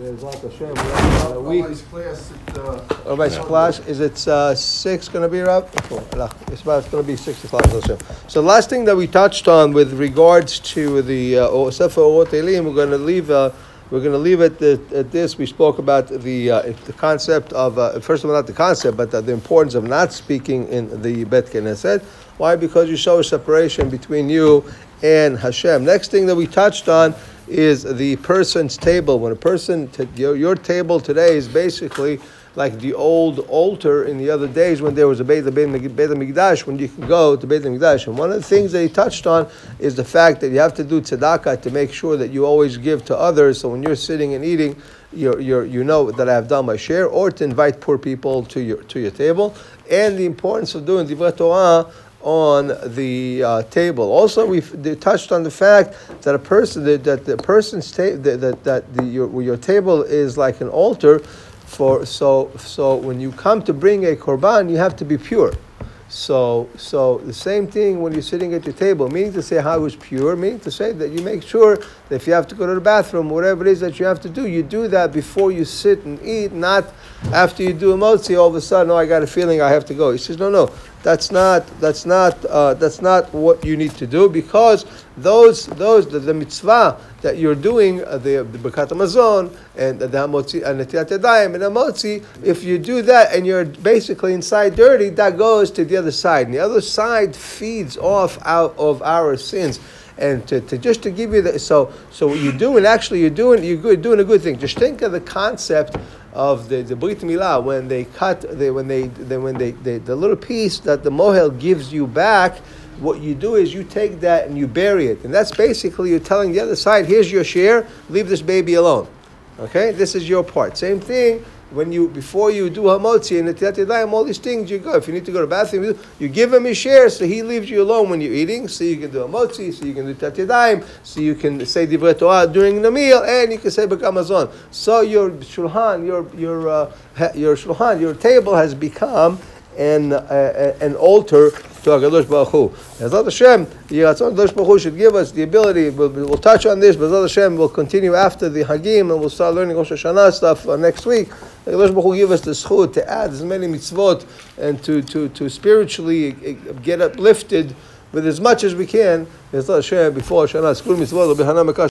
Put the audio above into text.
Be'ezrat Hashem, we a week. Rabbi's class at, uh, Rabbi's class, is it uh, six gonna be, Rab? It's about, it's gonna be six o'clock, So the last thing that we touched on with regards to the, uh, O- Sefer Orot Elim, we're gonna leave, uh, we're gonna leave it at, at this, we spoke about the, uh, the concept of, uh, first of all, not the concept, but the, the importance of not speaking in the Bet Knesset. Why? Because you show a separation between you and Hashem. Next thing that we touched on is the person's table. When a person, t- your, your table today is basically like the old altar in the other days when there was a Beit Beit Mikdash, when you could go to Beit Mikdash. And one of the things that he touched on is the fact that you have to do tzedakah to make sure that you always give to others. So when you're sitting and eating, you're, you're, you know that I have done my share, or to invite poor people to your to your table, and the importance of doing divrei Torah on the uh, table. Also, we've touched on the fact that a person that, that the person's ta- that that, that the, your, your table is like an altar for so so when you come to bring a korban, you have to be pure. So, so the same thing when you're sitting at your table, meaning to say how was pure, meaning to say that you make sure that if you have to go to the bathroom, whatever it is that you have to do, you do that before you sit and eat, not after you do a motzi, all of a sudden, oh, I got a feeling I have to go. He says, no, no, that's not, that's not, uh, that's not what you need to do because those, those, the, the mitzvah that you're doing, uh, the, the Birkat Hamazon and the Hamotzi, and Netilat Yadayim and the Motzi, if you do that and you're basically inside dirty, that goes to the other side. And the other side feeds off out of our sins and to, to just to give you the so so what you're doing actually you're doing you're good, doing a good thing. Just think of the concept of the, the Brit Milah when they cut they, when they, they when they, they the little piece that the mohel gives you back. What you do is you take that and you bury it, and that's basically you're telling the other side, here's your share, leave this baby alone. Okay, this is your part. Same thing when you before you do hamotzi and netilat yadayim, all these things you go. If you need to go to the bathroom, you, you give him his share, so he leaves you alone when you're eating. So you can do hamotzi, so you can do netilat so you can say divrei Torah during the meal, and you can say bekamazon. So your shulchan, your your uh, your shulchan, your table has become an uh, an altar to Hakadosh Baruch Hu. Bezrat Hashem, Yiratzon Hakadosh Baruch Hu should give us the ability. We'll, we'll touch on this. Bezrat Hashem, we'll continue after the Hagim, and we'll start learning Rosh Hashanah stuff uh, next week. Hakadosh Baruch Hu give us the zchut to add as many mitzvot and to to to spiritually uh, get uplifted with as much as we can. Bezrat Hashem, before Hashanah, school mitzvot,